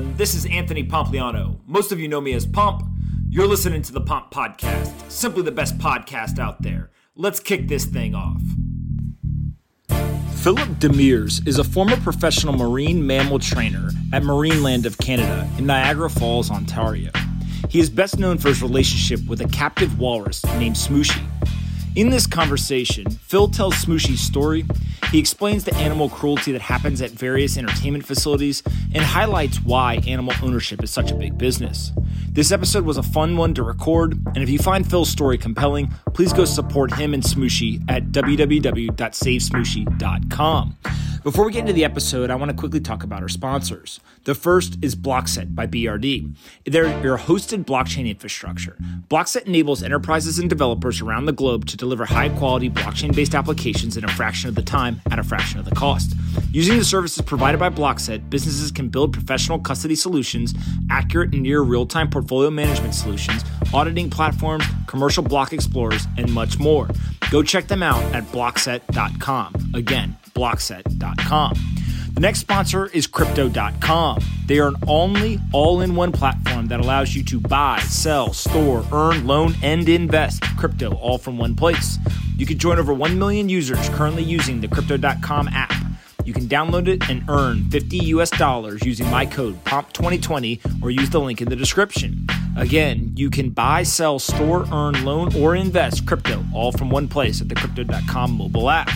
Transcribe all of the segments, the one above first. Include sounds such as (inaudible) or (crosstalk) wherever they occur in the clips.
This is Anthony Pompliano. Most of you know me as Pomp. You're listening to the Pomp Podcast, simply the best podcast out there. Let's kick this thing off. Philip Demers is a former professional marine mammal trainer at Marineland of Canada in Niagara Falls, Ontario. He is best known for his relationship with a captive walrus named Smooshi. In this conversation, Phil tells Smooshi's story. He explains the animal cruelty that happens at various entertainment facilities and highlights why animal ownership is such a big business. This episode was a fun one to record, and if you find Phil's story compelling, please go support him and Smooshi at www.savesmooshi.com. Before we get into the episode, I want to quickly talk about our sponsors. The first is Blockset by BRD. They're your hosted blockchain infrastructure. Blockset enables enterprises and developers around the globe to deliver high quality blockchain based applications in a fraction of the time at a fraction of the cost. Using the services provided by Blockset, businesses can build professional custody solutions, accurate and near real time portfolio management solutions, auditing platforms, commercial block explorers, and much more. Go check them out at blockset.com. Again, blockset.com. The next sponsor is crypto.com. They are an only all in one platform that allows you to buy, sell, store, earn, loan, and invest crypto all from one place. You can join over 1 million users currently using the crypto.com app. You can download it and earn 50 US dollars using my code POMP2020 or use the link in the description. Again, you can buy, sell, store, earn, loan, or invest crypto all from one place at the crypto.com mobile app.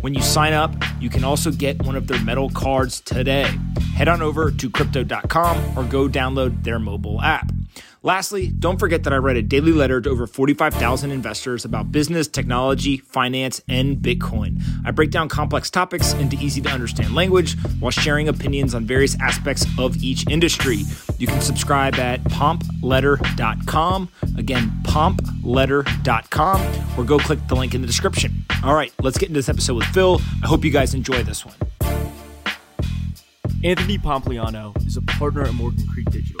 When you sign up, you can also get one of their metal cards today. Head on over to crypto.com or go download their mobile app. Lastly, don't forget that I write a daily letter to over 45,000 investors about business, technology, finance, and Bitcoin. I break down complex topics into easy to understand language while sharing opinions on various aspects of each industry. You can subscribe at pompletter.com. Again, pompletter.com, or go click the link in the description. All right, let's get into this episode with Phil. I hope you guys enjoy this one. Anthony Pompliano is a partner at Morgan Creek Digital.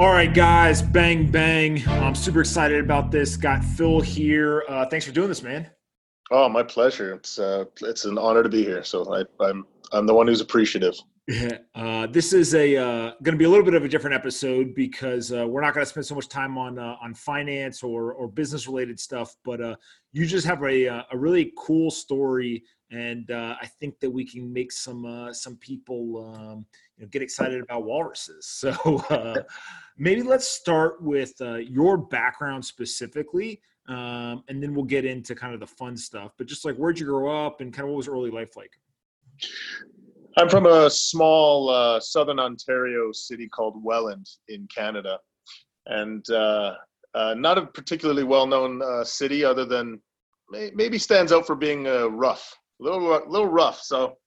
All right, guys, bang, bang. I'm super excited about this. Got Phil here. Uh, thanks for doing this, man. Oh, my pleasure. It's uh, it's an honor to be here. So I, I'm I'm the one who's appreciative. (laughs) Uh, this is a uh, going to be a little bit of a different episode because uh, we're not going to spend so much time on uh, on finance or or business related stuff. But uh, you just have a uh, a really cool story, and uh, I think that we can make some uh, some people um, you know, get excited about walruses. (laughs) So uh, maybe let's start with uh, your background specifically, um, and then we'll get into kind of the fun stuff. But just like where'd you grow up, and kind of what was early life like? I'm from a small uh, southern Ontario city called Welland in Canada, and uh, uh, not a particularly well-known uh, city, other than may- maybe stands out for being uh, rough, a little ru- little rough. So,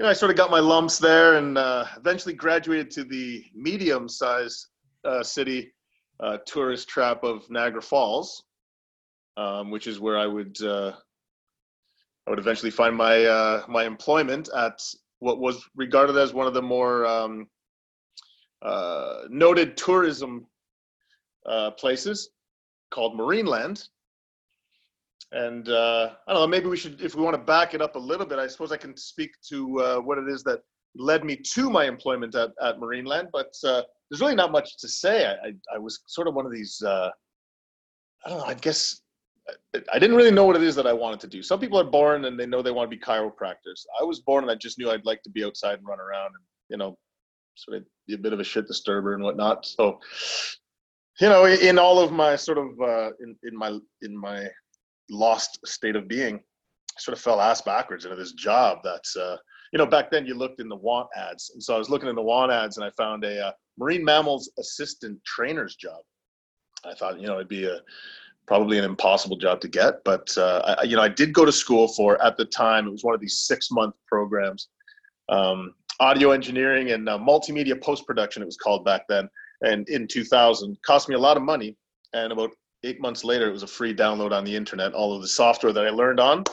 you know, I sort of got my lumps there, and uh, eventually graduated to the medium-sized uh, city uh, tourist trap of Niagara Falls, um, which is where I would uh, I would eventually find my uh, my employment at what was regarded as one of the more um, uh, noted tourism places called Marineland. And uh, I don't know, maybe we should, if we want to back it up a little bit, I suppose I can speak to uh, what it is that led me to my employment at, at Marineland. But uh, there's really not much to say. I, I, I was sort of one of these, uh, I don't know, I guess I didn't really know what it is that I wanted to do. Some people are born and they know they want to be chiropractors. I was born and I just knew I'd like to be outside and run around and, you know, sort of be a bit of a shit disturber and whatnot. So, you know, in all of my sort of, uh, in, in my, in my lost state of being, sort of fell ass backwards into this job that's, uh, you know, back then you looked in the want ads. And so I was looking in the want ads and I found a uh, marine mammals assistant trainer's job. I thought, you know, it'd be a, probably an impossible job to get. But uh, I, you know, I did go to school for at the time. It was one of these six month programs, um, audio engineering and uh, multimedia post production. It was called back then, and in 2000, cost me a lot of money. And about eight months later, it was a free download on the internet, all of the software that I learned on.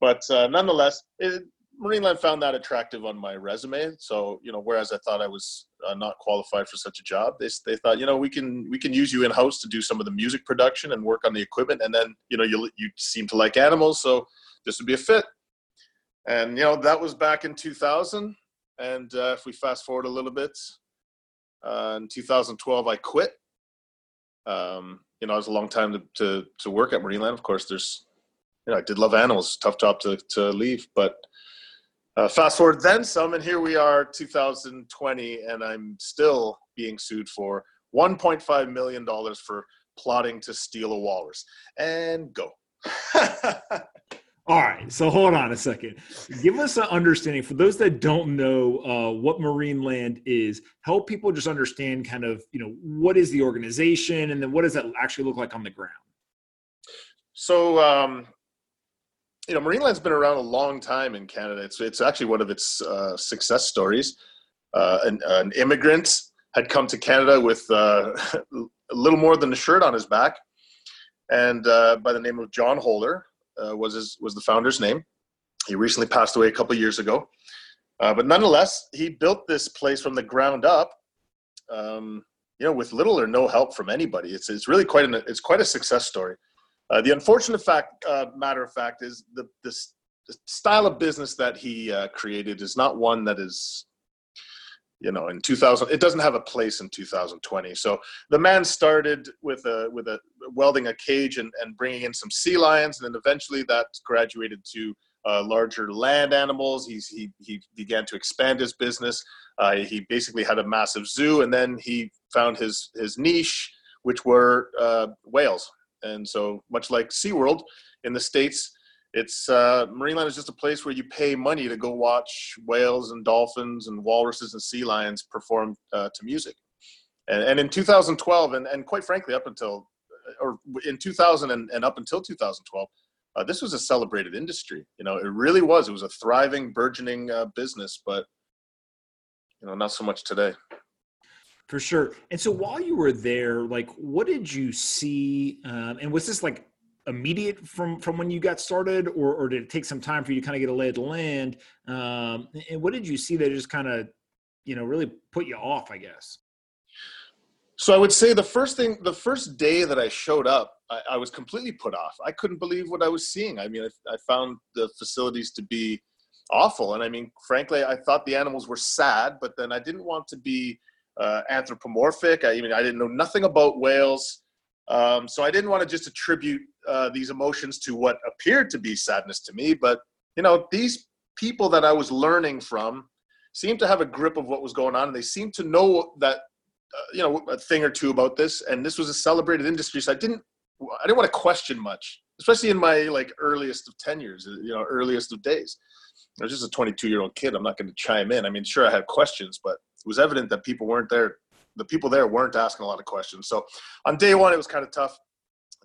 But uh, nonetheless, it, Marineland found that attractive on my resume. So, you know, whereas I thought I was uh, not qualified for such a job, they, they thought, you know, we can we can use you in house to do some of the music production and work on the equipment, and then you know you you seem to like animals, so this would be a fit. And you know that was back in 2000. And uh, if we fast forward a little bit, uh, in 2012 I quit. Um, you know, it was a long time to, to to work at Marineland. Of course, there's you know I did love animals, tough job to to leave, but uh, fast forward then some, and here we are, 2020, and I'm still being sued for 1.5 million dollars for plotting to steal a walrus. And go. (laughs) All right, so hold on a second. Give us an understanding for those that don't know uh, what Marineland is. Help people just understand kind of you know what is the organization, and then what does that actually look like on the ground. So um, you know, Marineland's been around a long time in Canada. It's it's actually one of its uh, success stories. Uh, an, an, immigrant had come to Canada with uh, a (laughs) little more than a shirt on his back, and uh, by the name of John Holer uh, was his was the founder's name. He recently passed away a couple years ago, uh, but nonetheless, he built this place from the ground up. Um, you know, with little or no help from anybody. It's it's really quite an it's quite a success story. Uh, the unfortunate fact, uh, matter of fact, is the, this, style of business that he uh, created is not one that is, you know, in 2000. It doesn't have a place in 2020. So the man started with a with a welding a cage and, and bringing in some sea lions, and then eventually that graduated to uh, larger land animals. He's, he he began to expand his business. Uh, he basically had a massive zoo, and then he found his his niche, which were uh, whales and so, much like SeaWorld in the States, it's uh, Marineland is just a place where you pay money to go watch whales and dolphins and walruses and sea lions perform uh, to music. And, and in 2012, and, and quite frankly, up until or in 2000 and, and up until 2012, uh, this was a celebrated industry. You know, it really was. It was a thriving, burgeoning uh, business, but you know, not so much today. For sure. And so while you were there, like, what did you see? Um, and was this like immediate from from when you got started, or or did it take some time for you to kind of get a lay of the land? Um, and what did you see that just kind of, you know, really put you off? I guess. So I would say the first thing, the first day that I showed up, I, I was completely put off. I couldn't believe what I was seeing. I mean, I, I found the facilities to be awful, and I mean, frankly, I thought the animals were sad, but then I didn't want to be uh, anthropomorphic. I even I didn't know nothing about whales, um, so I didn't want to just attribute uh, these emotions to what appeared to be sadness to me. But you know, these people that I was learning from seemed to have a grip of what was going on, and they seemed to know that uh, you know a thing or two about this. And this was a celebrated industry, so I didn't I didn't want to question much, especially in my like earliest of tenures, you know, earliest of days. I was just a 22 year old kid. I'm not going to chime in. I mean, sure, I had questions, but it was evident that people weren't there. The people there weren't asking a lot of questions. So on day one, it was kind of tough.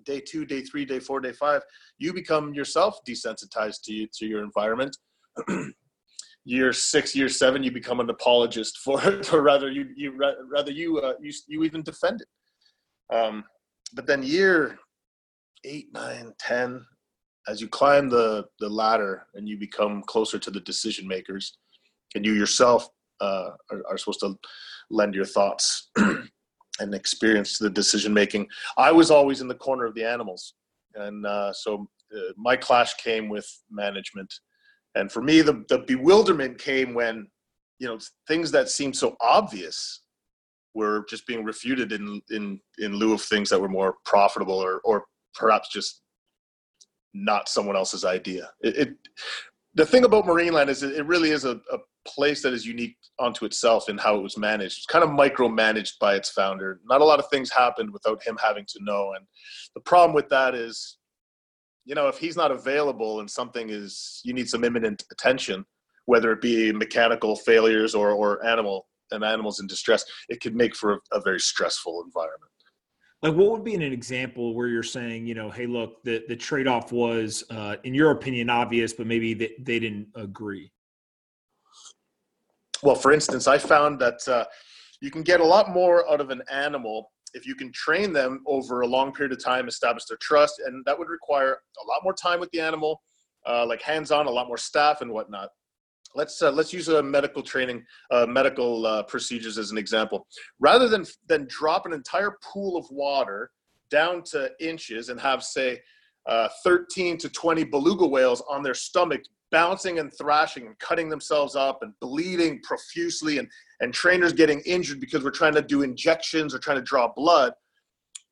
Day two, day three, day four, day five, you become yourself desensitized to you, to your environment. (clears throat) year six, year seven, you become an apologist for (laughs) it, or rather, you you rather you uh, you you even defend it. Um, but then year eight, nine, ten, as you climb the the ladder and you become closer to the decision makers, and you yourself uh, are, are, supposed to lend your thoughts (clears throat) and experience to the decision making. I was always in the corner of the animals, and uh, so uh, my clash came with management. And for me, the, the bewilderment came when you know things that seemed so obvious were just being refuted in in in lieu of things that were more profitable or or perhaps just not someone else's idea. It, it the thing about Marineland is it really is a, a place that is unique onto itself in how it was managed. It's kind of micromanaged by its founder. Not a lot of things happened without him having to know. And the problem with that is, you know, if he's not available and something is, you need some imminent attention, whether it be mechanical failures or, or animal and animals in distress, it could make for a, a very stressful environment. Like, what would be an example where you're saying, you know, hey, look, the, the trade off was, uh, in your opinion, obvious, but maybe they, they didn't agree? Well, for instance, I found that uh, you can get a lot more out of an animal if you can train them over a long period of time, establish their trust, and that would require a lot more time with the animal, uh, like hands-on, a lot more staff and whatnot. Let's uh, let's use a medical training, uh, medical uh, procedures as an example. Rather than than drop an entire pool of water down to inches and have say uh, 13 to 20 beluga whales on their stomach bouncing and thrashing and cutting themselves up and bleeding profusely and, and trainers getting injured because we're trying to do injections or trying to draw blood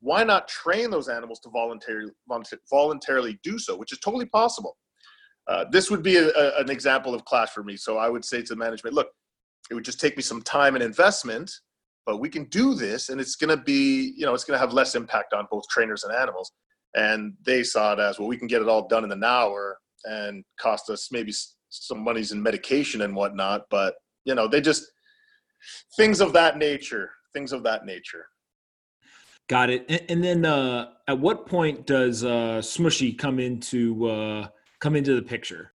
why not train those animals to voluntarily voluntarily do so which is totally possible? Uh, this would be a, a, an example of clash for me. So i would say to management look it would just take me some time and investment but we can do this and it's going to be you know it's going to have less impact on both trainers and animals. And they saw it as well we can get it all done in an hour and cost us maybe some monies in medication and whatnot. But you know, they just things of that nature. Things of that nature. Got it. And, and then, uh, at what point does uh, Smooshi come into uh, come into the picture?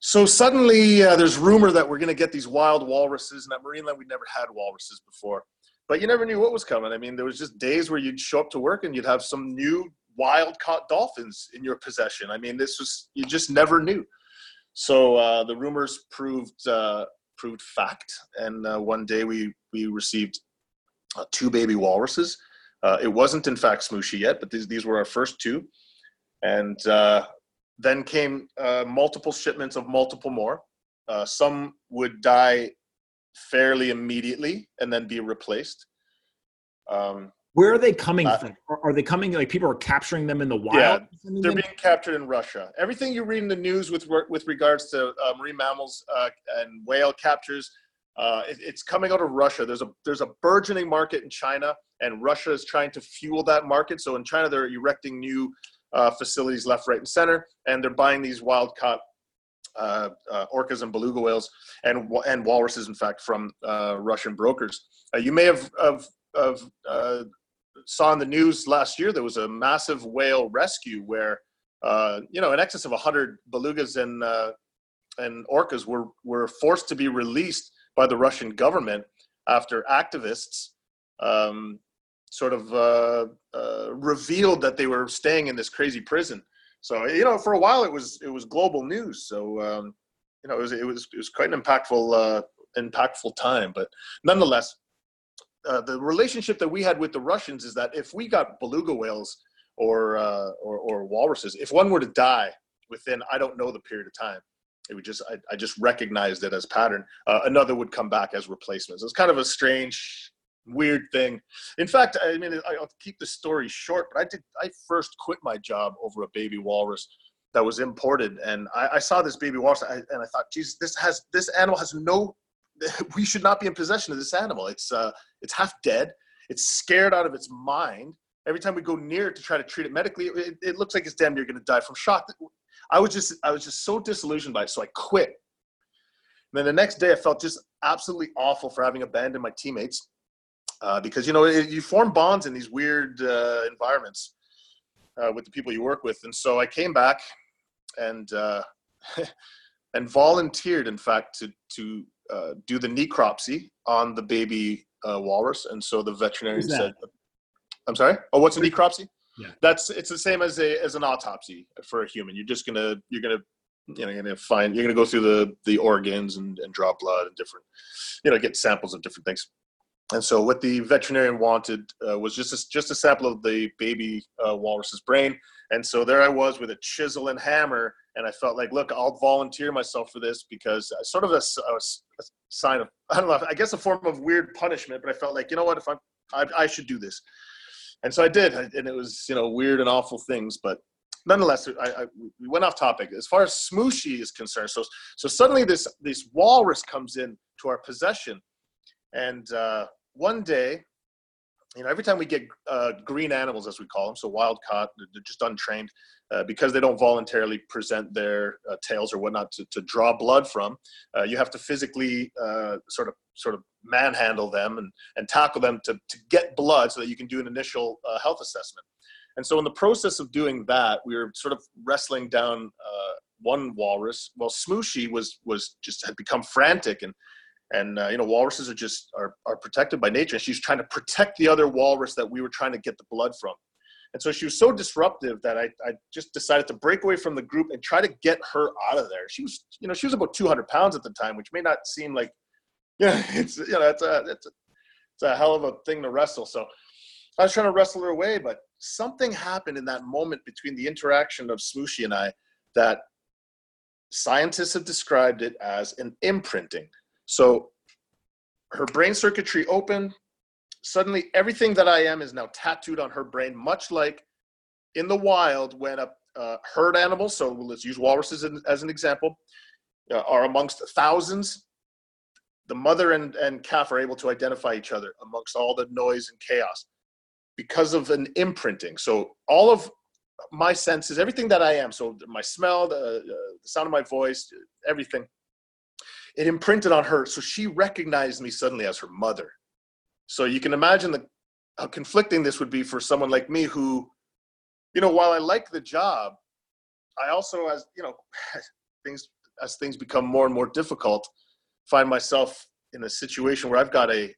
So suddenly, uh, there's rumor that we're going to get these wild walruses, and at Marineland we never had walruses before. But you never knew what was coming. I mean, there was just days where you'd show up to work and you'd have some new wild caught dolphins in your possession. I mean, this was you just never knew. So uh, the rumors proved uh, proved fact, and uh, one day we we received uh, two baby walruses. Uh, it wasn't in fact Smooshi yet, but these these were our first two, and uh, then came multiple shipments of multiple more. some would die fairly immediately and then be replaced. Um, where are they coming uh, from? Are, they coming like people are capturing them in the wild? Yeah, they're being captured in Russia. Everything you read in the news with with regards to uh, marine mammals uh, and whale captures, uh, it, it's coming out of Russia. There's a there's a burgeoning market in China, and Russia is trying to fuel that market. So in China, they're erecting new uh, facilities left, right, and center, and they're buying these wild caught uh, uh, orcas and beluga whales and and walruses, in fact, from uh, Russian brokers. Uh, you may have, have, have uh, saw in the news last year there was a massive whale rescue where uh, you know in excess of 100 belugas and uh, and orcas were were forced to be released by the Russian government after activists um, sort of uh, uh, revealed that they were staying in this crazy prison. So you know, for a while it was it was global news. So um, you know, it was it was it was quite an impactful uh, impactful time. But nonetheless, uh, the relationship that we had with the Russians is that if we got beluga whales or, uh, or, or walruses, if one were to die within I don't know the period of time, it would just I, I just recognized it as pattern. Uh, another would come back as replacements. It's kind of a strange, weird thing. In fact, I mean I'll keep the story short, but I did I first quit my job over a baby walrus that was imported, and I, I saw this baby walrus, and I thought, Jesus, this has this animal has no (laughs) we should not be in possession of this animal. It's uh, it's half dead. It's scared out of its mind. Every time we go near it to try to treat it medically, it, it looks like it's damn near going to die from shock. I was just I was just so disillusioned by it, so I quit. And then the next day, I felt just absolutely awful for having abandoned my teammates uh, because you know you form bonds in these weird uh, environments uh, with the people you work with, and so I came back and uh, (laughs) and volunteered, in fact, to to uh, do the necropsy on the baby uh, walrus, and so the veterinarian said, "I'm sorry. Oh, what's a necropsy? Yeah. That's it's the same as a as an autopsy for a human. You're just gonna you're gonna you know you're gonna find you're gonna go through the the organs and, and draw blood and different you know get samples of different things. And so what the veterinarian wanted uh, was just a, just a sample of the baby uh, walrus's brain. And so there I was with a chisel and hammer and I felt like, look, I'll volunteer myself for this because sort of a, a, a, sign of, I don't know, I guess a form of weird punishment, but I felt like, you know what, if I'm, I, I should do this. And so I did, and it was, you know, weird and awful things, but nonetheless, I, I, we went off topic. As far as Smooshi is concerned, so so suddenly this this walrus comes in to our possession, and uh, one day you know, every time we get uh, green animals, as we call them, so wild caught, they're just untrained, uh, because they don't voluntarily present their uh, tails or whatnot to, to draw blood from. Uh, you have to physically uh, sort of sort of manhandle them and, and tackle them to, to get blood so that you can do an initial uh, health assessment. And so, in the process of doing that, we were sort of wrestling down one walrus. Well, Smooshi was was just had become frantic and and uh, you know walruses are just are, are protected by nature and she's trying to protect the other walrus that we were trying to get the blood from. And so she was so disruptive that I, I just decided to break away from the group and try to get her out of there. She was you know she was about 200 pounds at the time which may not seem like (laughs) yeah it's you know it's a it's a, it's a hell of a thing to wrestle. So i was trying to wrestle her away but something happened in that moment between the interaction of Smooshi and i that scientists have described it as an imprinting so her brain circuitry opened. Suddenly, everything that I am is now tattooed on her brain, much like in the wild when a uh, herd animal, so let's use walruses as an example, uh, are amongst thousands. The mother and, and calf are able to identify each other amongst all the noise and chaos because of an imprinting. So all of my senses, everything that I am, so my smell, the, uh, the sound of my voice, everything, it imprinted on her. So she recognized me suddenly as her mother. So you can imagine the, how conflicting this would be for someone like me who, you know, while I like the job, I also, as you know, (laughs) things as things become more and more difficult, find myself in a situation where I've got a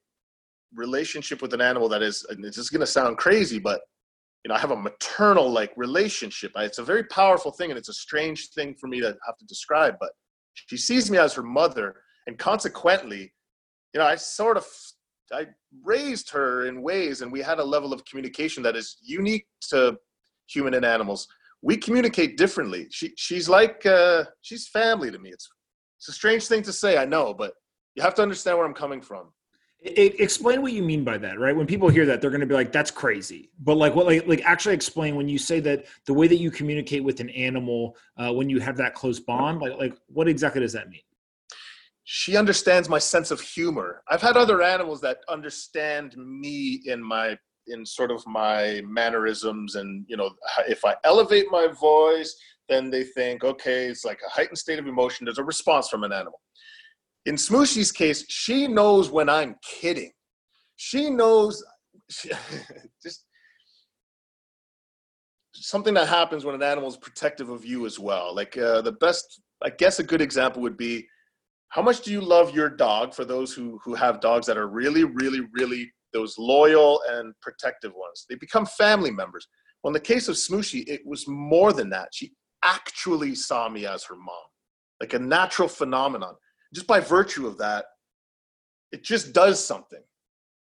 relationship with an animal that is, and it's just going to sound crazy, but you know, I have a maternal like relationship. It's a very powerful thing, and it's a strange thing for me to have to describe. But she sees me as her mother, and consequently, you know, I sort of I raised her in ways, and we had a level of communication that is unique to human and animals. We communicate differently. She she's like uh, she's family to me. It's it's a strange thing to say, I know, but you have to understand where I'm coming from. It, explain what you mean by that, right? When people hear that, they're going to be like, "That's crazy." But like, what, like, like actually explain when you say that the way that you communicate with an animal uh, when you have that close bond, like, like what exactly does that mean? She understands my sense of humor. I've had other animals that understand me in my in sort of my mannerisms, and you know, if I elevate my voice, then they think, okay, it's like a heightened state of emotion. There's a response from an animal in Smooshi's case, she knows when I'm kidding. She knows she, (laughs) just something that happens when an animal is protective of you as well. Like uh, the best, I guess, a good example would be how much do you love your dog? For those who who have dogs that are really, really, really those loyal and protective ones, they become family members. Well, in the case of Smooshi, it was more than that. She actually saw me as her mom, like a natural phenomenon just by virtue of that, it just does something.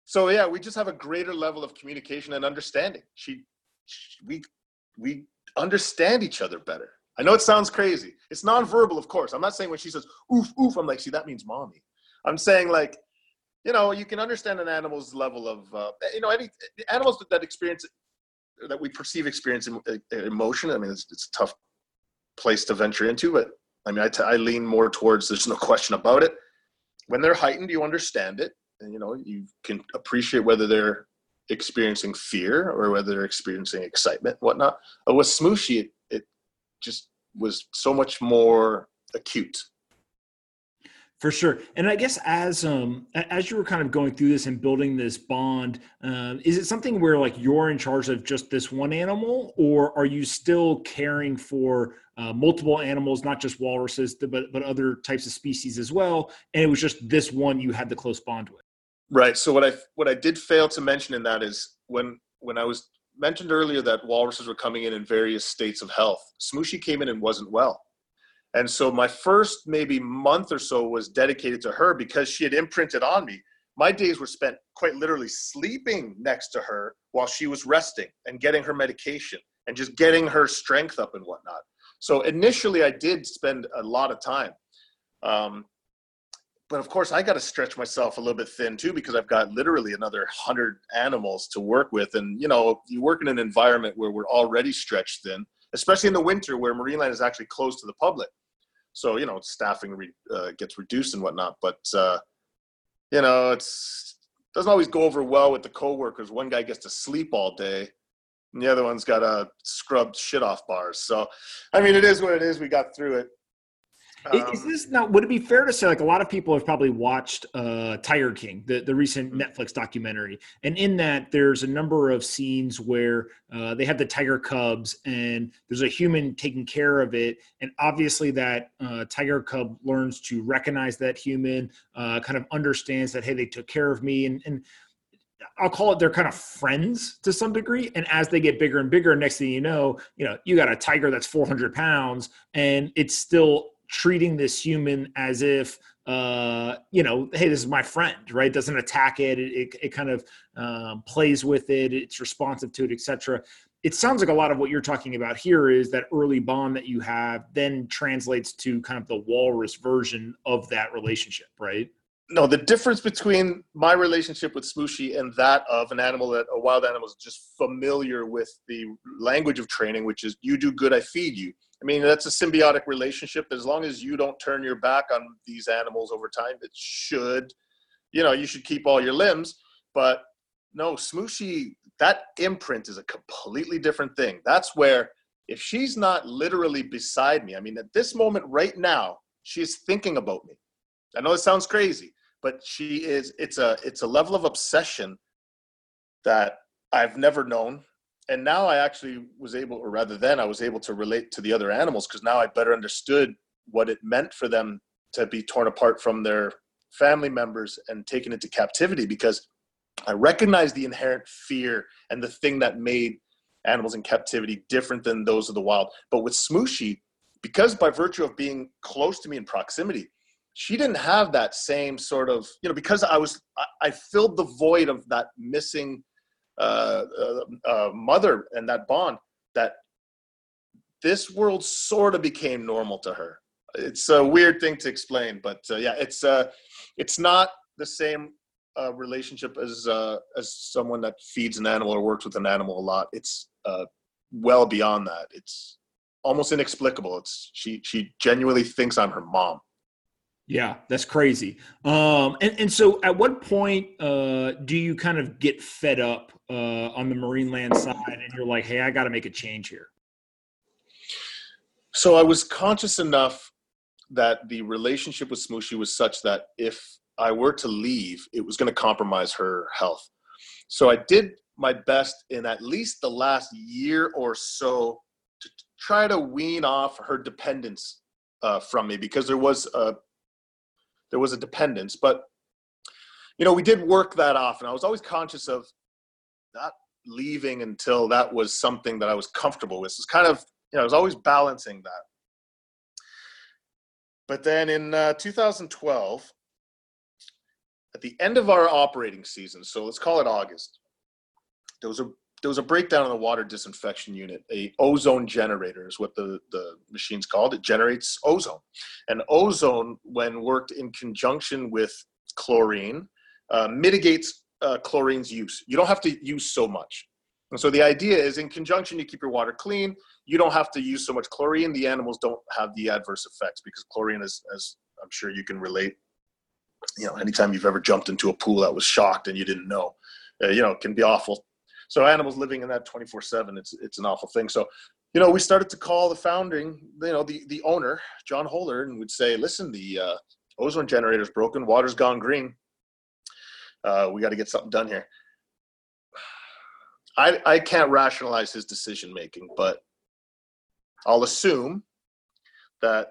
So yeah, we just have a greater level of communication and understanding. She, she we we understand each other better. I know it sounds crazy. It's nonverbal, of course. I'm not saying when she says oof oof, I'm like, see, that means mommy. I'm saying like, you know, you can understand an animal's level of, uh, you know, any animals that experience that we perceive experience emotion. I mean, it's, it's a tough place to venture into, but I mean, I, t- I lean more towards there's no question about it. When they're heightened, you understand it, and you know you can appreciate whether they're experiencing fear or whether they're experiencing excitement, whatnot. But with Smooshi, it, it just was so much more acute for sure, and I guess as um as you were kind of going through this and building this bond, um, is it something where like you're in charge of just this one animal, or are you still caring for uh, multiple animals, not just walruses, but but other types of species as well? And it was just this one you had the close bond with. Right. So what I what I did fail to mention in that is when when I was mentioned earlier that walruses were coming in in various states of health, Smooshi came in and wasn't well and so my first maybe month or so was dedicated to her because she had imprinted on me. My days were spent quite literally sleeping next to her while she was resting and getting her medication and just getting her strength up and whatnot. So initially, I did spend a lot of time. Um, but of course, I got to stretch myself a little bit thin too because I've got literally another hundred animals to work with. And you know, you work in an environment where we're already stretched thin, especially in the winter where Marineland is actually closed to the public so you know staffing re, uh, gets reduced and whatnot but uh, you know it's doesn't always go over well with the coworkers. One guy gets to sleep all day and the other one's got a scrubbed shit off bars. So i mean it is what it is. We got through it Um, is this now? Would it be fair to say, like a lot of people have probably watched uh, Tiger King, the the recent mm-hmm. Netflix documentary, and in that there's a number of scenes where uh, they have the tiger cubs, and there's a human taking care of it, and obviously that uh, tiger cub learns to recognize that human, uh, kind of understands that hey, they took care of me, and and I'll call it they're kind of friends to some degree. And as they get bigger and bigger, next thing you know, you know, you got a tiger that's 400 pounds and it's still treating this human as if, uh, you know, hey, this is my friend, right? Doesn't attack it. It, it, it kind of um, plays with it. It's responsive to it, etc. It sounds like a lot of what you're talking about here is that early bond that you have then translates to kind of the walrus version of that relationship, right? no, the difference between my relationship with Smooshi and that of an animal that a wild animal is just familiar with the language of training, which is you do good, I feed you. I mean, that's a symbiotic relationship. As long as you don't turn your back on these animals over time, it should, you know, you should keep all your limbs. But no, Smooshi, that imprint is a completely different thing. That's where if she's not literally beside me, I mean, at this moment right now, she is thinking about me. I know it sounds crazy, but she is it's a it's a level of obsession that I've never known. And now I actually was able, or rather then I was able to relate to the other animals because now I better understood what it meant for them to be torn apart from their family members and taken into captivity because I recognized the inherent fear and the thing that made animals in captivity different than those of the wild. But with Smooshi, because by virtue of being close to me in proximity, she didn't have that same sort of you know because i was i, I filled the void of that missing uh, uh, uh, mother and that bond that this world sort of became normal to her. It's a weird thing to explain but uh, yeah it's uh it's not the same uh, relationship as uh, as someone that feeds an animal or works with an animal a lot. It's uh, well beyond that. It's almost inexplicable. It's she she genuinely thinks i'm her mom yeah, that's crazy. Um, and, and so at what point uh, do you kind of get fed up uh, on the Marineland side and you're like, hey, I got to make a change here? So I was conscious enough that the relationship with Smooshi was such that if I were to leave, it was going to compromise her health. So I did my best in at least the last year or so to try to wean off her dependence uh, from me because there was a there was a dependence. But you know, we did work that off, and I was always conscious of not leaving until that was something that I was comfortable with. It's kind of you know, I was always balancing that. But then in uh, 2012, at the end of our operating season, so let's call it August, there was a there was a breakdown in the water disinfection unit. A ozone generator is what the, the machine's called. It generates ozone. And ozone, when worked in conjunction with chlorine, uh, mitigates uh, chlorine's use. You don't have to use so much. And so the idea is in conjunction, you keep your water clean. You don't have to use so much chlorine. The animals don't have the adverse effects because chlorine is, as I'm sure you can relate, you know, anytime you've ever jumped into a pool that was shocked and you didn't know, uh, you know, it can be awful so animals living in that 24 7 it's it's an awful thing. So you know we started to call the founding you know the the owner John Holer and would say listen the uh, ozone generator's broken water's gone green. Uh, we got to get something done here. I, I can't rationalize his decision making but i'll assume that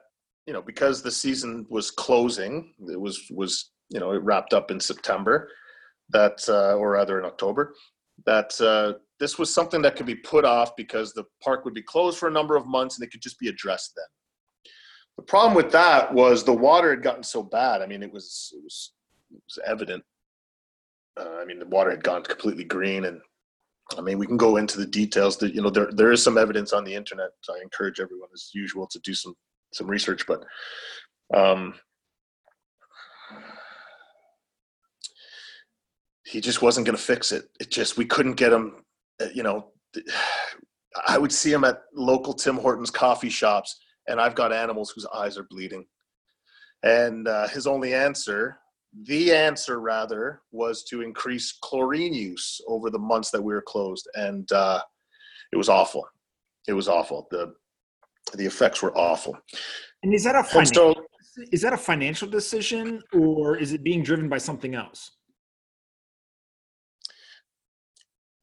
you know because the season was closing it was was you know it wrapped up in september that uh, or rather in october that uh, this was something that could be put off because the park would be closed for a number of months and it could just be addressed then. The problem with that was the water had gotten so bad. I mean, it was it was, it was evident. Uh, I mean, the water had gone completely green, and I mean, we can go into the details. That you know, there there is some evidence on the internet. So I encourage everyone, as usual, to do some some research. But um, he just wasn't going to fix it. It just we couldn't get him. Uh, you know, I would see him at local Tim Hortons coffee shops, and I've got animals whose eyes are bleeding. And uh, his only answer, the answer rather, was to increase chlorine use over the months that we were closed, and uh, it was awful. It was awful. The the effects were awful. And is that a financial, so, is that a financial decision or is it being driven by something else?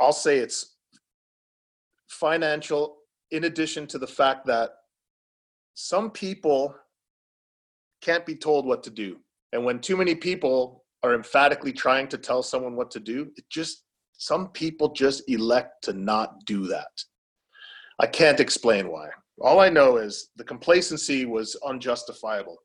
I'll say it's financial in addition to the fact that some people can't be told what to do. And when too many people are emphatically trying to tell someone what to do, it just, some people just elect to not do that. I can't explain why. All I know is the complacency was unjustifiable.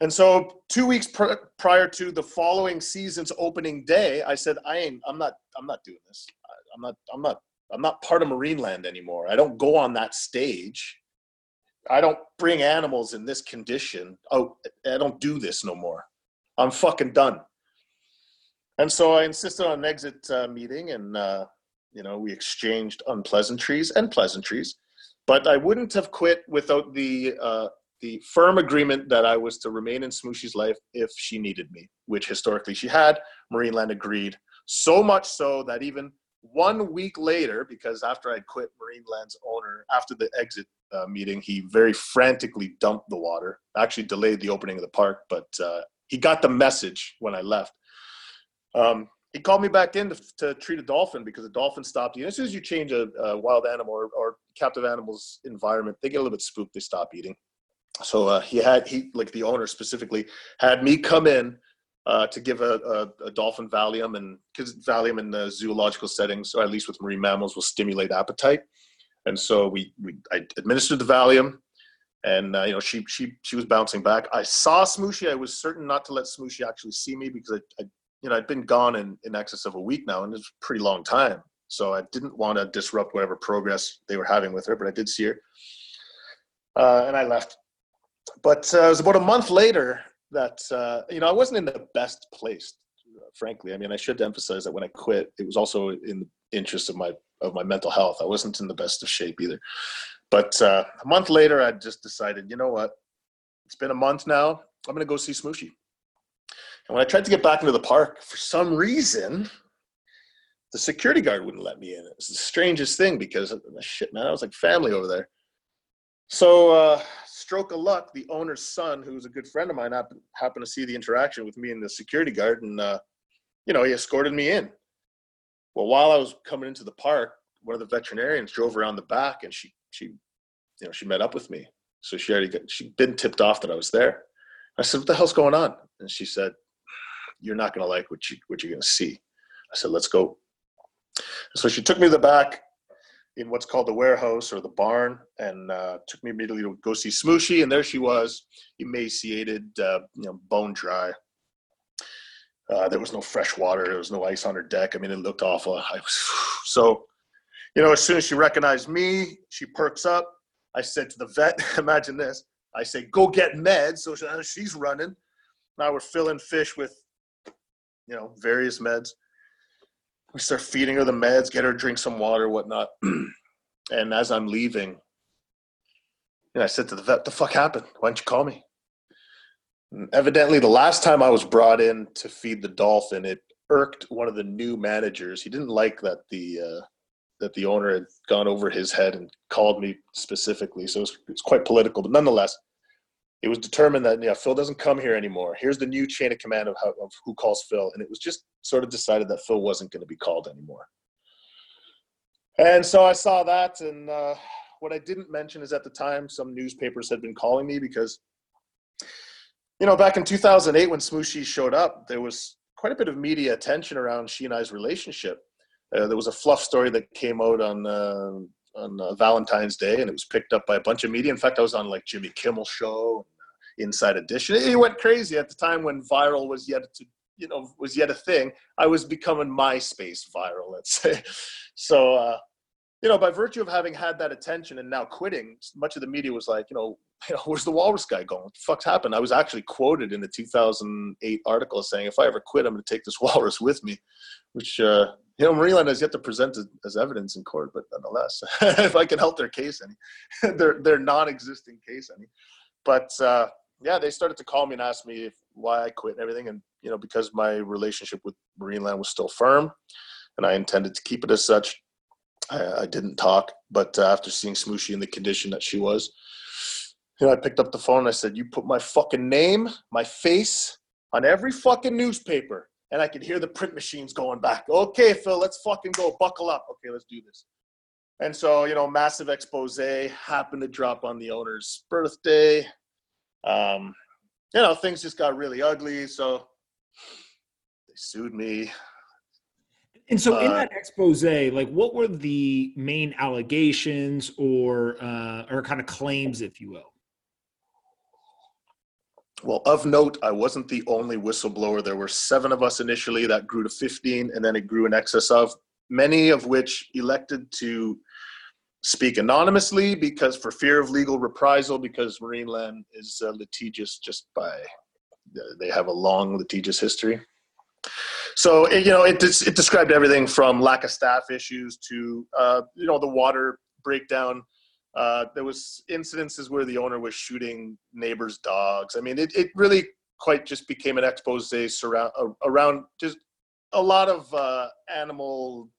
And so, two weeks pr- prior to the following season's opening day, I said, "I ain't. I'm not. I'm not doing this. I'm not. I'm not. I'm not part of Marineland anymore. I don't go on that stage. I don't bring animals in this condition. Oh, I don't do this no more. I'm fucking done." And so I insisted on an exit uh, meeting, and uh, you know we exchanged unpleasantries and pleasantries. But I wouldn't have quit without the uh, the firm agreement that I was to remain in Smooshi's life if she needed me, which historically she had. Marineland agreed. So much so that even one week later, because after I quit Marineland's owner, after the exit uh, meeting, he very frantically dumped the water. Actually, delayed the opening of the park, but uh, he got the message when I left. Um, he called me back in to, to, treat a dolphin because a dolphin stopped eating. As soon as you change a, a wild animal or, or, captive animal's environment, they get a little bit spooked. They stop eating so uh, he had he like the owner specifically had me come in uh, to give a, a, a, dolphin Valium, and because Valium in the zoological settings, or at least with marine mammals, will stimulate appetite. And so we, we I administered the Valium, and uh, you know she she she was bouncing back. I saw Smooshi. I was certain not to let Smooshi actually see me because I, I you know I'd been gone in, in excess of a week now, and it's a pretty long time. So I didn't want to disrupt whatever progress they were having with her, but I did see her, uh, and I left but uh, it was about a month later that uh, you know I wasn't in the best place, frankly. I mean, I should emphasize that when I quit, it was also in the interest of my of my mental health. I wasn't in the best of shape either. But uh, a month later, I just decided, you know what? It's been a month now. I'm going to go see Smooshi. And when I tried to get back into the park, for some reason, the security guard wouldn't let me in. It was the strangest thing because shit, man, I was like family over there. So uh, stroke of luck, the owner's son, who's a good friend of mine, happened, to see the interaction with me and the security guard, and uh, you know he escorted me in. Well, while I was coming into the park, one of the veterinarians drove around the back, and she she you know she met up with me. So she already got, she'd been tipped off that I was there. I said, "What the hell's going on?" And she said, "You're not going to like what you what you're going to see." I said, "Let's go." So she took me to the back in what's called the warehouse or the barn and uh, took me immediately to go see Smooshi. And there she was, emaciated, uh, you know, bone dry. Uh, there was no fresh water. There was no ice on her deck. I mean, it looked awful. I was, (sighs) so, you know, as soon as she recognized me, she perks up. I said to the vet, (laughs) imagine this. I say, go get meds. So she's running. Now we're filling fish with, you know, various meds we start feeding her the meds, get her drink some water, whatnot. (clears throat) and as I'm leaving, you know, I said to the vet, "The fuck happened? Why didn't you call me?" And evidently, the last time I was brought in to feed the dolphin, it irked one of the new managers. He didn't like that the uh, that the owner had gone over his head and called me specifically. So it was, it was quite political, but nonetheless, it was determined that yeah, Phil doesn't come here anymore. Here's the new chain of command of, how, of who calls Phil, and it was just sort of decided that Phil wasn't going to be called anymore. And so I saw that, and uh, what I didn't mention is at the time some newspapers had been calling me because, you know, back in 2008 when Smooshi showed up, there was quite a bit of media attention around she and I's relationship. Uh, there was a fluff story that came out on uh, on uh, Valentine's Day, and it was picked up by a bunch of media. In fact, I was on like Jimmy Kimmel show, Inside Edition. It went crazy at the time when viral was yet to you know was yet a thing. I was becoming MySpace viral, let's (laughs) say. So uh, you know, by virtue of having had that attention and now quitting, much of the media was like, you know, (laughs) you know where's the walrus guy going? What the fuck's happened? I was actually quoted in the 2008 article saying, if I ever quit, I'm going to take this (laughs) walrus with me, which, uh, you know, Marineland has yet to present as evidence in court, but nonetheless, if I can help their case any, their, their non-existing case any. But, uh, yeah, they started to call me and ask me if, why I quit and everything. And, you know, because my relationship with Marineland was still firm and I intended to keep it as such. I, I didn't talk, but uh, after seeing Smooshi in the condition that she was, you know, I picked up the phone and I said, "You put my fucking name, my face on every fucking newspaper." And I could hear the print machines going back. Okay, Phil, let's fucking go. Buckle up. Okay, let's do this. And so, you know, massive expose happened to drop on the owner's birthday. Um, you know, things just got really ugly. So they sued me. And so, in uh, that expose, like, what were the main allegations or uh, or kind of claims, if you will? Well, of note, I wasn't the only whistleblower. There were seven of us initially. That grew to fifteen, and then it grew in excess of many of which elected to speak anonymously because for fear of legal reprisal because marineland is uh, litigious just by they have a long litigious history. So it, you know it, it described everything from lack of staff issues to uh, you know the water breakdown. Uh, there was incidences where the owner was shooting neighbors dogs. I mean it, it really quite just became an expose surround, uh, around just a lot of uh, animal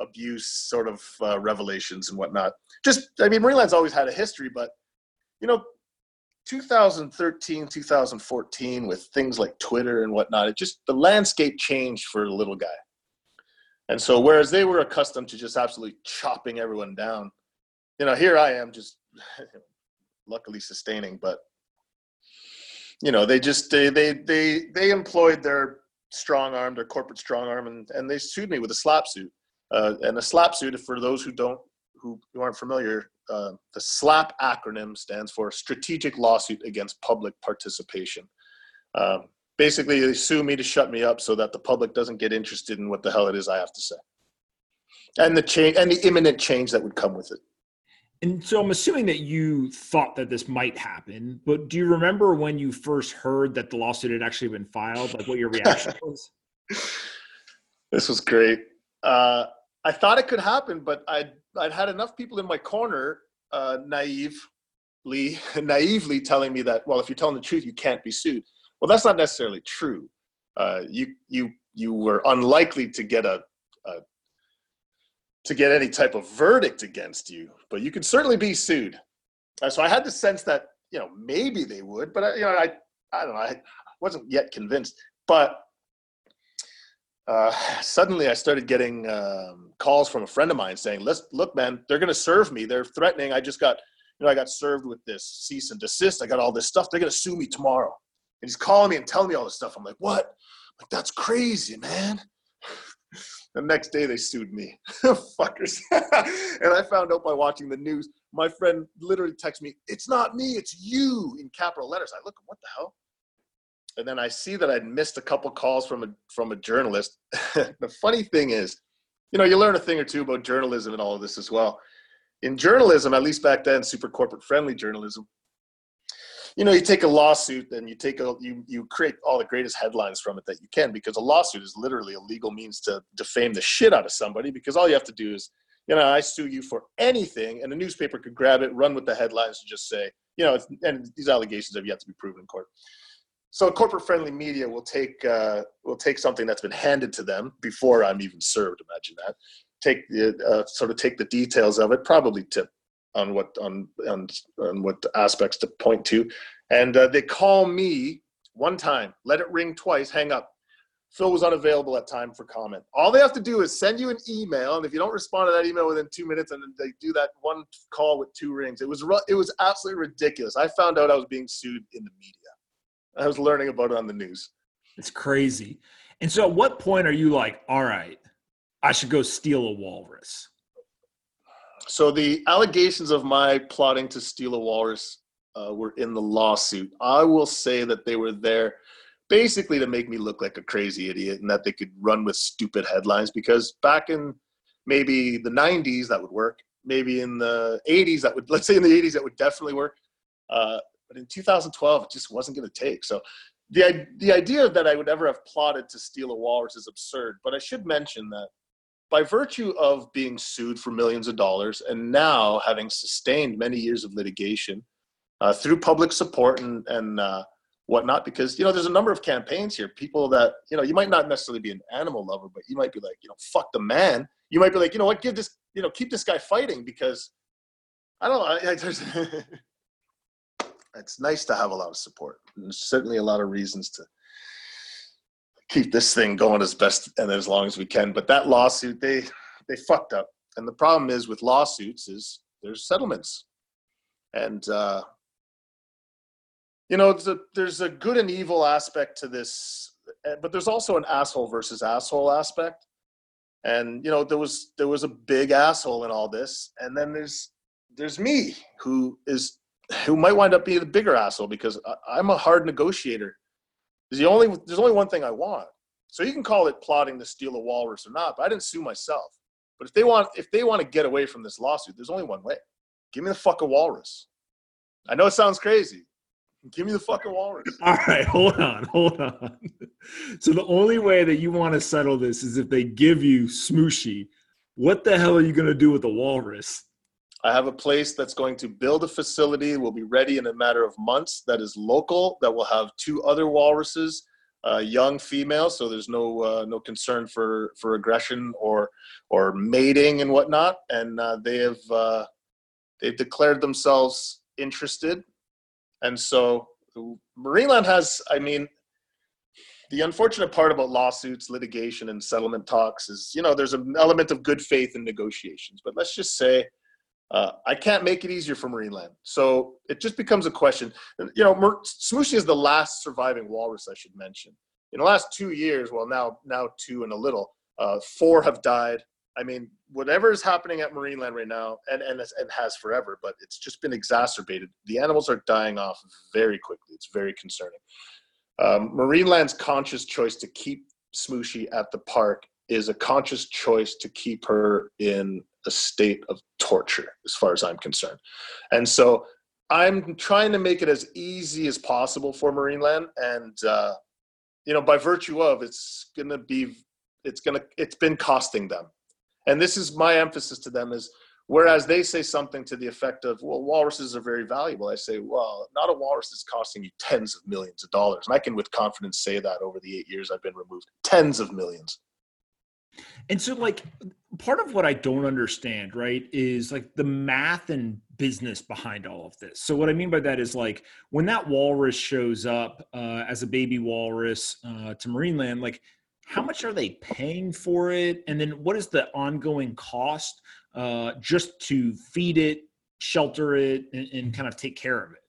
abuse sort of uh, revelations and whatnot. Just, I mean, Marineland's always had a history, but you know, 2013, 2014, with things like Twitter and whatnot, it just the landscape changed for the little guy. And so, whereas they were accustomed to just absolutely chopping everyone down, you know, here I am just (laughs) luckily sustaining, but you know, they just they they they they employed their strong arm, their corporate strong arm, and and they sued me with a SLAPP suit. Uh, and the SLAPP suit, for those who don't who, who aren't familiar, uh, the SLAPP acronym stands for Strategic Lawsuit Against Public Participation. Um, basically, they sue me to shut me up so that the public doesn't get interested in what the hell it is I have to say, and the change and the imminent change that would come with it. And so I'm assuming that you thought that this might happen, but do you remember when you first heard that the lawsuit had actually been filed? Like what your reaction (laughs) was? This was great. Uh, I thought it could happen, but I'd I'd had enough people in my corner, uh, naively (laughs) naively telling me that well, if you're telling the truth, you can't be sued. Well, that's not necessarily true. Uh, you you you were unlikely to get a, a to get any type of verdict against you, but you could certainly be sued. Uh, so I had the sense that you know maybe they would, but I, you know I I don't know I wasn't yet convinced. But uh, suddenly I started getting um, calls from a friend of mine saying, "Let's look, man, they're going to serve me. They're threatening. I just got, you know, I got served with this cease and desist. I got all this stuff. They're going to sue me tomorrow." And he's calling me and telling me all this stuff. I'm like, "What? I'm like that's crazy, man." (laughs) the next day they sued me, (laughs) fuckers. (laughs) and I found out by watching the news. My friend literally texted me, "It's not me, it's you," in capital letters. I look, what the hell? And then I see that I'd missed a couple calls from a from a journalist. (laughs) the funny thing is, you know, you learn a thing or two about journalism and all of this as well. In journalism, at least back then, super corporate friendly journalism, you know, you take a lawsuit and you take a you you create all the greatest headlines from it that you can because a lawsuit is literally a legal means to defame the shit out of somebody because all you have to do is you know I sue you for anything and the newspaper could grab it, run with the headlines, and just say you know and these allegations have yet to be proven in court so corporate friendly media will take uh, will take something that's been handed to them before I'm even served. Imagine that. Take the uh, sort of take the details of it, probably tip on what on on, on what aspects to point to, and uh, they call me one time, let it ring twice, hang up. Phil was unavailable at time for comment. All they have to do is send you an email, and if you don't respond to that email within two minutes, and they do that one call with two rings, it was it was absolutely ridiculous. I found out I was being sued in the media. I was learning about it on the news. It's crazy. And so, at what point are you like, all right, I should go steal a walrus? So, the allegations of my plotting to steal a walrus uh, were in the lawsuit. I will say that they were there basically to make me look like a crazy idiot and that they could run with stupid headlines because back in maybe the 90s that would work maybe in the 80s that would (laughs) let's say in the 80s that would definitely work uh, but in 2012, it just wasn't going to take. So the, the idea that I would ever have plotted to steal a walrus is absurd. But I should mention that by virtue of being sued for millions of dollars and now having sustained many years of litigation uh, through public support and, and uh, whatnot, because, you know, there's a number of campaigns here, people that, you know, you might not necessarily be an animal lover, but you might be like, you know, fuck the man. you might be like, you know what, give this, you know, keep this guy fighting because I don't know. (laughs) It's nice to have a lot of support. There's certainly a lot of reasons to keep this thing going as best and as long as we can. But that lawsuit, they they fucked up. And the problem is with lawsuits is there's settlements, and uh, you know there's a good and evil aspect to this, eh, but there's also an asshole versus asshole aspect. And you know there was there was a big asshole in all this, and then there's there's me who is who might wind up being the bigger asshole because I, I'm a hard negotiator there's the only there's only one thing I want. So you can call it plotting to steal a walrus or not, but I didn't sue myself. But if they want if they want to get away from this lawsuit, there's only one way. Give me the fucking walrus. I know it sounds crazy. Give me the fucking walrus. (laughs) All right, hold on, hold on. (laughs) So the only way that you want to settle this is if they give you Smooshi. What the hell are you to do with the walrus? I have a place that's going to build a facility, will be ready in a matter of months, that is local, that will have two other walruses, uh, young females, so there's no uh, no concern for for aggression or or mating and whatnot. And uh, they have uh, they've declared themselves interested, and so Marineland has, I mean, the unfortunate part about lawsuits, litigation, and settlement talks is, you know, there's an element of good faith in negotiations. But let's just say uh, I can't make it easier for Marineland. So it just becomes a question. You know, Mer- Smooshi is the last surviving walrus I should mention. In the last two years, well, now now two and a little, uh, four have died. I mean, whatever is happening at Marineland right now, and and and has forever, but it's just been exacerbated. The animals are dying off very quickly. It's very concerning. Um, Marineland's conscious choice to keep Smooshi at the park is a conscious choice to keep her in a state of torture, as far as I'm concerned. And so I'm trying to make it as easy as possible for Marineland, and uh, you know, by virtue of it's going to be, it's going to, it's been costing them. And this is my emphasis to them is whereas they say something to the effect of, well, walruses are very valuable. I say, well, not a walrus is costing you tens of millions of dollars. And I can with confidence say that over the eight years I've been removed, tens of millions. And so, like, part of what I don't understand, right, is like the math and business behind all of this. So, what I mean by that is like when that walrus shows up uh, as a baby walrus uh, to Marineland, like, how much are they paying for it? And then what is the ongoing cost uh, just to feed it, shelter it, and, and kind of take care of it?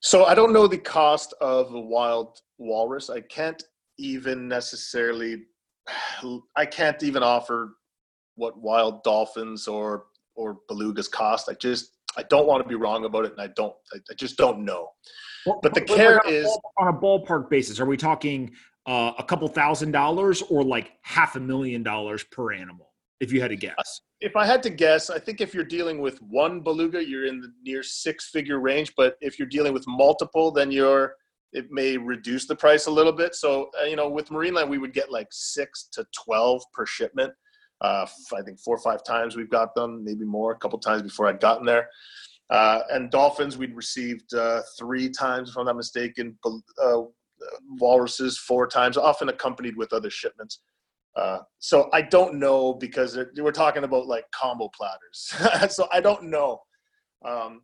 So, I don't know the cost of a wild walrus. I can't even necessarily I can't even offer what wild dolphins or or belugas cost. I just I don't want to be wrong about it, and I don't. I, I just don't know. Well, but the care is on a ballpark basis. Are we talking uh, a couple thousand dollars or like half a million dollars per animal? If you had to guess. If I had to guess, I think if you're dealing with one beluga, you're in the near six figure range. But if you're dealing with multiple, then you're it may reduce the price a little bit. So, uh, you know, with Marineland, we would get like six to 12 per shipment. Uh, I think four or five times we've got them, maybe more, a couple times before I'd gotten there. Uh, and dolphins, we'd received uh, three times, if I'm not mistaken. Uh, walruses, four times, often accompanied with other shipments. Uh, so I don't know because we're talking about like combo platters. (laughs) so I don't know. Um,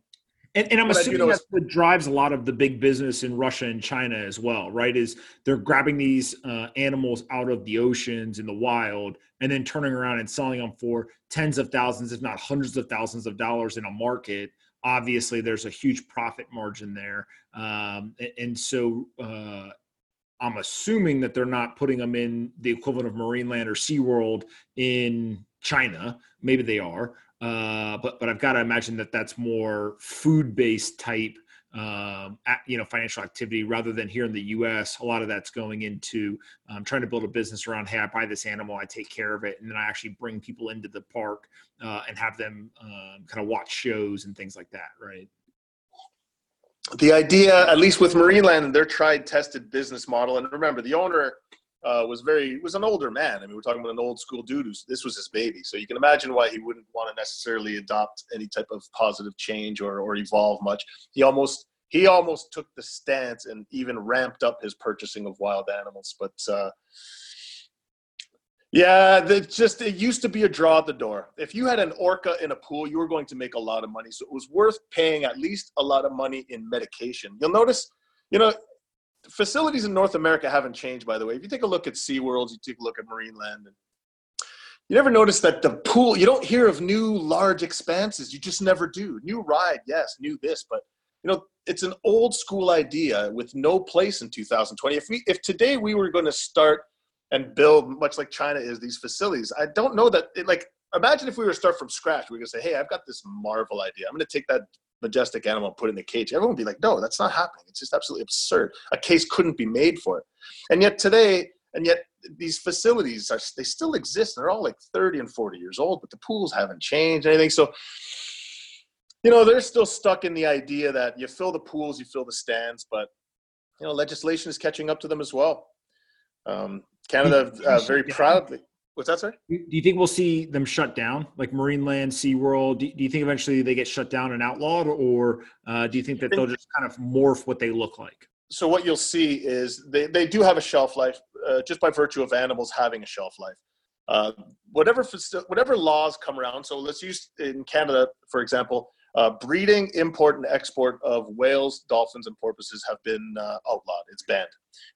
and, and I'm but assuming that's what drives a lot of the big business in Russia and China as well, right? Is they're grabbing these uh, animals out of the oceans in the wild and then turning around and selling them for tens of thousands, if not hundreds of thousands of dollars in a market. Obviously, there's a huge profit margin there. Um, and, and, so uh, I'm assuming that they're not putting them in the equivalent of Marineland or SeaWorld in China. Maybe they are. Uh, but but I've got to imagine that that's more food based type, um, at, you know, financial activity rather than here in the U.S. A lot of that's going into um, trying to build a business around. Hey, I buy this animal, I take care of it, and then I actually bring people into the park uh, and have them um, kind of watch shows and things like that, right? The idea, at least with Marineland, their tried tested business model, and remember, the owner uh, was very was an older man. I mean, we're talking about an old school dude who's this was his baby. So you can imagine why he wouldn't want to necessarily adopt any type of positive change or or evolve much. He almost he almost took the stance and even ramped up his purchasing of wild animals. But uh, Yeah, that just it used to be a draw at the door. If you had an orca in a pool, you were going to make a lot of money. So it was worth paying at least a lot of money in medication. You'll notice, you know, facilities in North America haven't changed, by the way. If you take a look at SeaWorld, you take a look at Marineland, and you never notice that the pool, you don't hear of new large expanses. You just never do. New ride, yes, new this, but you know, it's an old school idea with no place in 2020. If we if today we were going to start and build much like China is these facilities. I don't know that it, like imagine if we were to start from scratch. We are gonna say, hey, I've got this marvel idea. I'm gonna take that majestic animal and put it in the cage. Everyone would be like, no, that's not happening. It's just absolutely absurd. A case couldn't be made for it. And yet today, and yet these facilities are they still exist. They're all like 30 and 40 years old, but the pools haven't changed anything. So you know, they're still stuck in the idea that you fill the pools, you fill the stands, but you know, legislation is catching up to them as well. Um, Canada uh, very proudly. What's that, sir? Do you think we'll see them shut down, like Marineland, SeaWorld? Do, do you think eventually they get shut down and outlawed, or uh, do you think that they'll just kind of morph what they look like? So what you'll see is they, they do have a shelf life, uh, just by virtue of animals having a shelf life. Uh, whatever whatever laws come around. So let's use in Canada, for example, uh, breeding, import, and export of whales, dolphins, and porpoises have been uh, outlawed. It's banned.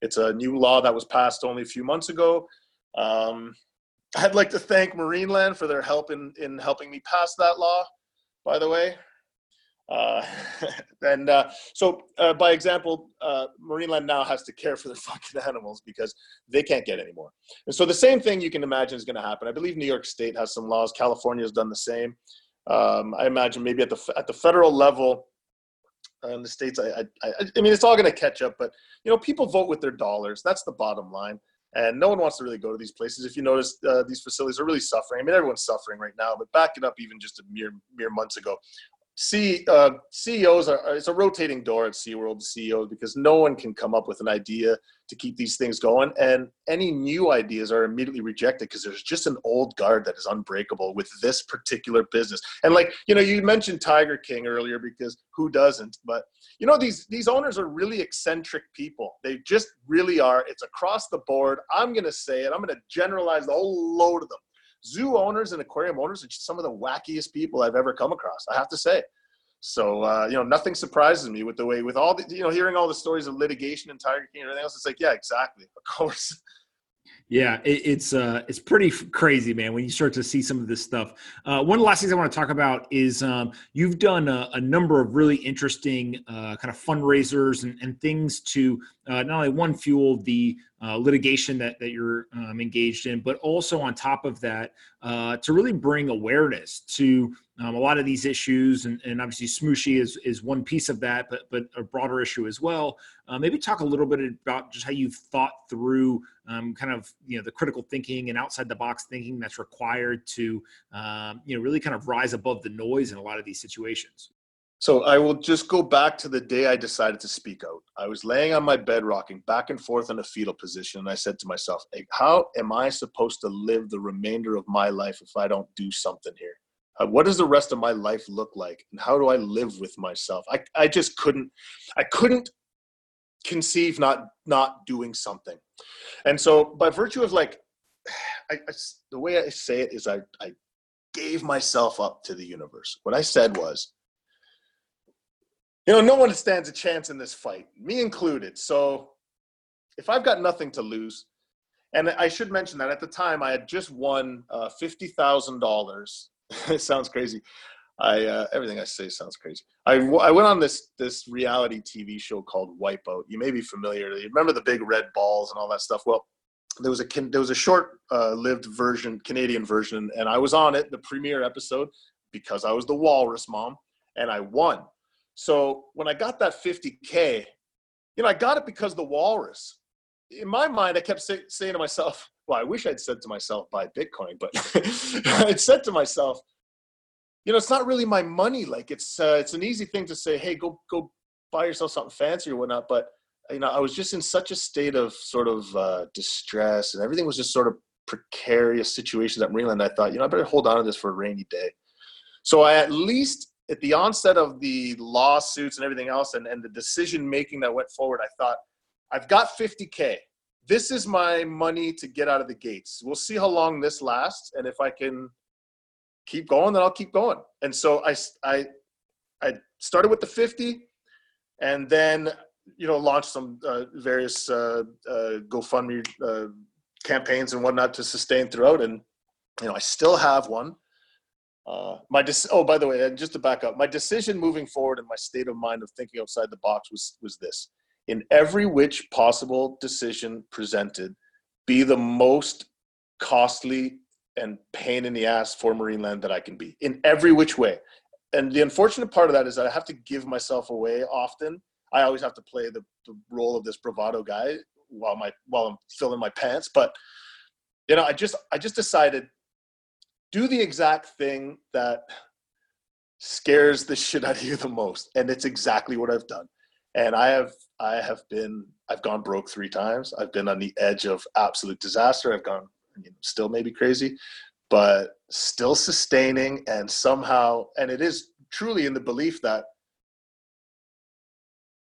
It's a new law that was passed only a few months ago. Um, I'd like to thank Marineland for their help in, in helping me pass that law, by the way. Uh, (laughs) and uh, so, uh, by example, uh, Marineland now has to care for their (laughs) fucking animals because they can't get any more. And so, the same thing you can imagine is going to happen. I believe New York State has some laws. California has done the same. Um, I imagine maybe at the at the federal level, uh, in the states, I, I, I mean, it's all going to catch up. But you know, people vote with their dollars. That's the bottom line. And no one wants to really go to these places. If you notice, uh, these facilities are really suffering. I mean, everyone's suffering right now. But back it up even just a mere mere months ago, C, uh, CEOs are it's a rotating door at SeaWorld CEOs because no one can come up with an idea to keep these things going, and any new ideas are immediately rejected because there's just an old guard that is unbreakable with this particular business. And like you know, you mentioned Tiger King earlier because who doesn't? But you know, these these owners are really eccentric people. They just really are. It's across the board. I'm gonna say it. I'm gonna generalize the whole load of them zoo owners and aquarium owners are just some of the wackiest people I've ever come across. I have to say. So uh, you know, nothing surprises me with the way with all the you know hearing all the stories of litigation and Tiger King and everything else. It's like, yeah, exactly, of (laughs) course. Yeah, it, it's uh, it's pretty crazy, man. When you start to see some of this stuff. Uh, one of the last things I want to talk about is um, you've done a, a, number of really interesting uh, kind of fundraisers and, and things to uh, not only one fuel the uh, litigation that that you're um, engaged in, but also on top of that uh, to really bring awareness to um, a lot of these issues, and, and obviously Smooshi is is one piece of that, but but a broader issue as well. Uh, maybe talk a little bit about just how you've thought through um, kind of you know the critical thinking and outside the box thinking that's required to um, you know really kind of rise above the noise in a lot of these situations. So I will just go back to the day I decided to speak out. I was laying on my bed, rocking back and forth in a fetal position, and I said to myself, hey, "How am I supposed to live the remainder of my life if I don't do something here?" Uh, what does the rest of my life look like and how do i live with myself i, I just couldn't i couldn't conceive not not doing something and so by virtue of like (sighs) I, I, the way i say it is I, I gave myself up to the universe what i said was you know no one stands a chance in this fight me included so if i've got nothing to lose and i should mention that at the time i had just won uh, $50000 (laughs) it sounds crazy. I uh, everything I say sounds crazy. I, I went on this this reality TV show called Wipeout. You may be familiar. You remember the big red balls and all that stuff. Well, there was a there was a short uh, lived version, Canadian version, and I was on it, the premiere episode, because I was the Walrus mom, and I won. So when I got that 50k, you know, I got it because the Walrus. In my mind, I kept say, saying to myself, well, I wish I'd said to myself buy Bitcoin, but (laughs) I'd said to myself, you know, it's not really my money. Like it's uh, it's an easy thing to say, hey, go go buy yourself something fancy or whatnot. But you know, I was just in such a state of sort of uh, distress, and everything was just sort of precarious situations at Marineland. I thought, you know, I better hold on to this for a rainy day. So I at least at the onset of the lawsuits and everything else, and, and the decision making that went forward, I thought, I've got 50k this is my money to get out of the gates. We'll see how long this lasts, and if I can keep going, then I'll keep going. And so I I I started with the 50, and then you know launched some uh, various uh, uh, GoFundMe uh, campaigns and whatnot to sustain throughout. And you know I still have one. Uh, my de- oh, by the way, just to back up, my decision moving forward and my state of mind of thinking outside the box was was this: in every which possible decision presented, be the most costly and pain in the ass for Marineland that I can be in every which way. And the unfortunate part of that is that I have to give myself away often. I always have to play the, the role of this bravado guy while my while I'm filling my pants. But you know, I just I just decided do the exact thing that scares the shit out of you the most, and it's exactly what I've done. And I have I have been I've gone broke three times. I've been on the edge of absolute disaster. I've gone you know, still maybe crazy, but still sustaining and somehow, and it is truly in the belief that,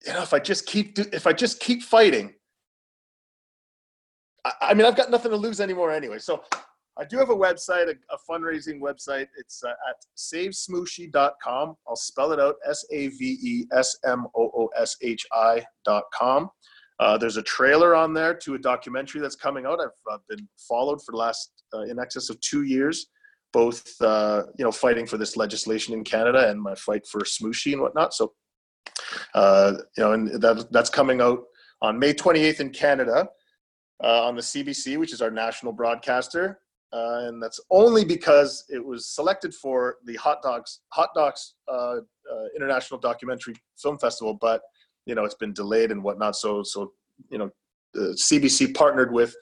you know, if I just keep, if I just keep fighting, I, I mean, I've got nothing to lose anymore anyway. So I do have a website, a, a fundraising website. It's uh, at savesmooshi.com. I'll spell it out S A V E S M O O S H I.com. Uh, there's a trailer on there to a documentary that's coming out. I've uh, been followed for the last uh, in excess of two years, both uh, you know fighting for this legislation in Canada and my fight for Smooshi and whatnot. So, uh, you know, and that that's coming out on May 28th in Canada on the CBC, which is our national broadcaster, and that's only because it was selected for the Hot Docs Hot Docs International Documentary Film Festival, but you know it's been delayed and whatnot. So so you know CBC partnered with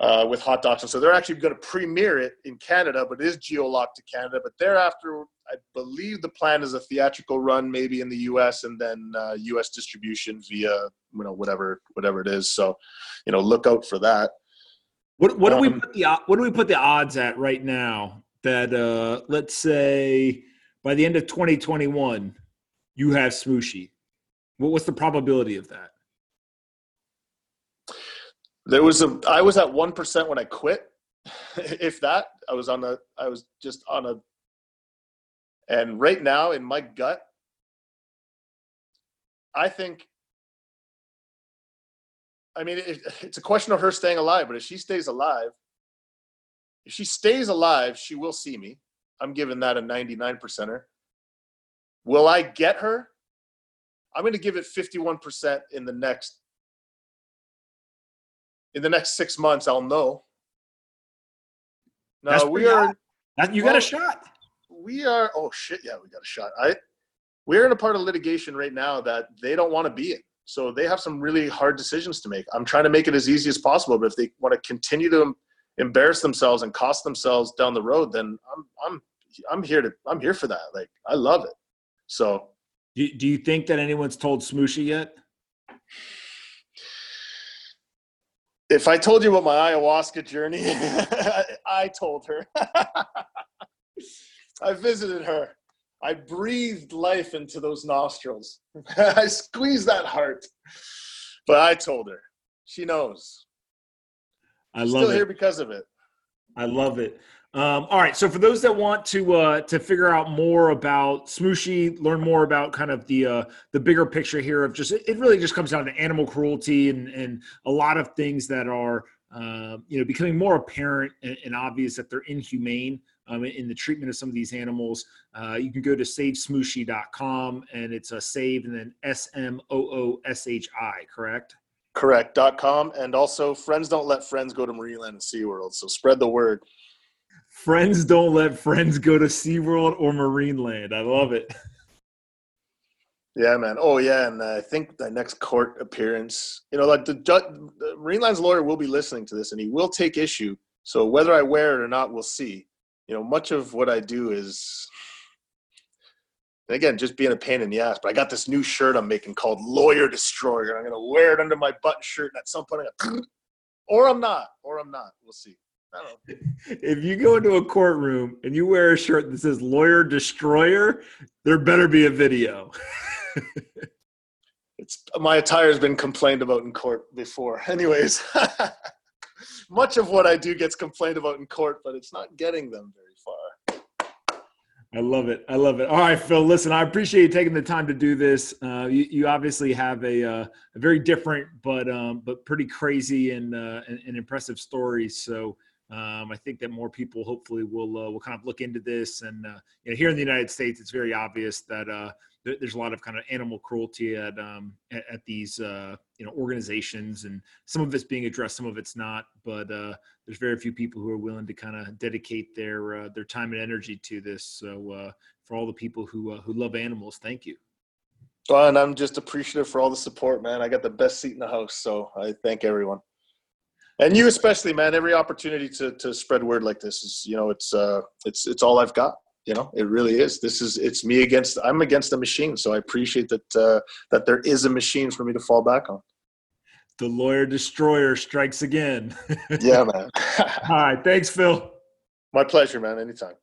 uh, with Hot Docs, and so they're actually going to premiere it in Canada, but it is geolocked to Canada. But thereafter, I believe the plan is a theatrical run, maybe in the U.S. and then uh, U.S. distribution via you know whatever whatever it is. So you know look out for that. What what do we um, put the what do we put the odds at right now that uh, let's say by the end of 2021 you have Smooshi? What what's the probability of that? There was a I was at one percent when I quit. (laughs) if that, I was on a I was just on a and right now in my gut, I think I mean it, it's a question of her staying alive, but if she stays alive, if she stays alive, she will see me. I'm giving that a 99 percenter. Will I get her? I'm going to give it 51% in the next in the next six months. I'll know. No, we are. Hot. You well, got a shot. We are. Oh shit! Yeah, we got a shot. I. We're in a part of litigation right now that they don't want to be in. So they have some really hard decisions to make. I'm trying to make it as easy as possible. But if they want to continue to embarrass themselves and cost themselves down the road, then I'm I'm I'm here to I'm here for that. Like I love it. So do, do you think that anyone's told Smooshi yet? If I told you about my ayahuasca journey, (laughs) I told her. (laughs) I visited her. I breathed life into those nostrils. (laughs) I squeezed that heart. But I told her. She knows. I love it. Still it. here because of it. I love it. Um, all right, so for those that want to uh, to figure out more about Smooshi, learn more about kind of the uh, the bigger picture here of just it really just comes down to animal cruelty and and a lot of things that are uh, you know becoming more apparent and, and obvious that they're inhumane um, in the treatment of some of these animals. Uh, you can go to savesmooshi.com and it's a save and then S M O O S H I, correct? Correct. Dot com and also friends don't let friends go to Marineland and SeaWorld, so spread the word friends don't let friends go to SeaWorld or Marineland. I love it. Yeah, man. Oh, yeah. And I think the next court appearance, you know, like the, the Marineland's lawyer will be listening to this and he will take issue. So whether I wear it or not, we'll see. You know, much of what I do is, again, just being a pain in the ass. But I got this new shirt I'm making called Lawyer Destroyer. I'm going to wear it under my button shirt. And at some point, I'm gonna, (clears throat) or I'm not, or I'm not. We'll see. (laughs) If you go into a courtroom and you wear a shirt that says lawyer destroyer, there better be a video. (laughs) it's my attire has been complained about in court before. (laughs) Anyways, much of what I do gets complained about in court, but it's not getting them very far. I love it. I love it. All right, Phil. Listen, I appreciate you taking the time to do this. Uh, you, you, obviously have a, uh, a very different, but um, but pretty crazy and, uh, and, and impressive story. So um, I think that more people hopefully will uh, will kind of look into this. And uh, you know, here in the United States, it's very obvious that uh, there, there's a lot of kind of animal cruelty at um, at, at, these uh, you know organizations, and some of it's being addressed, some of it's not. But uh, there's very few people who are willing to kind of dedicate their uh, their time and energy to this. So for all the people who who love animals, thank you. Well, and I'm just appreciative for all the support, man. I got the best seat in the house, so I thank everyone and you especially man every opportunity to to spread word like this is you know it's uh it's it's all i've got you know it really is. This is it's me against i'm against the machine so i appreciate that uh that there is a machine for me to fall back on. The lawyer destroyer strikes again. Yeah (laughs) man. All right thanks phil. My pleasure man. Anytime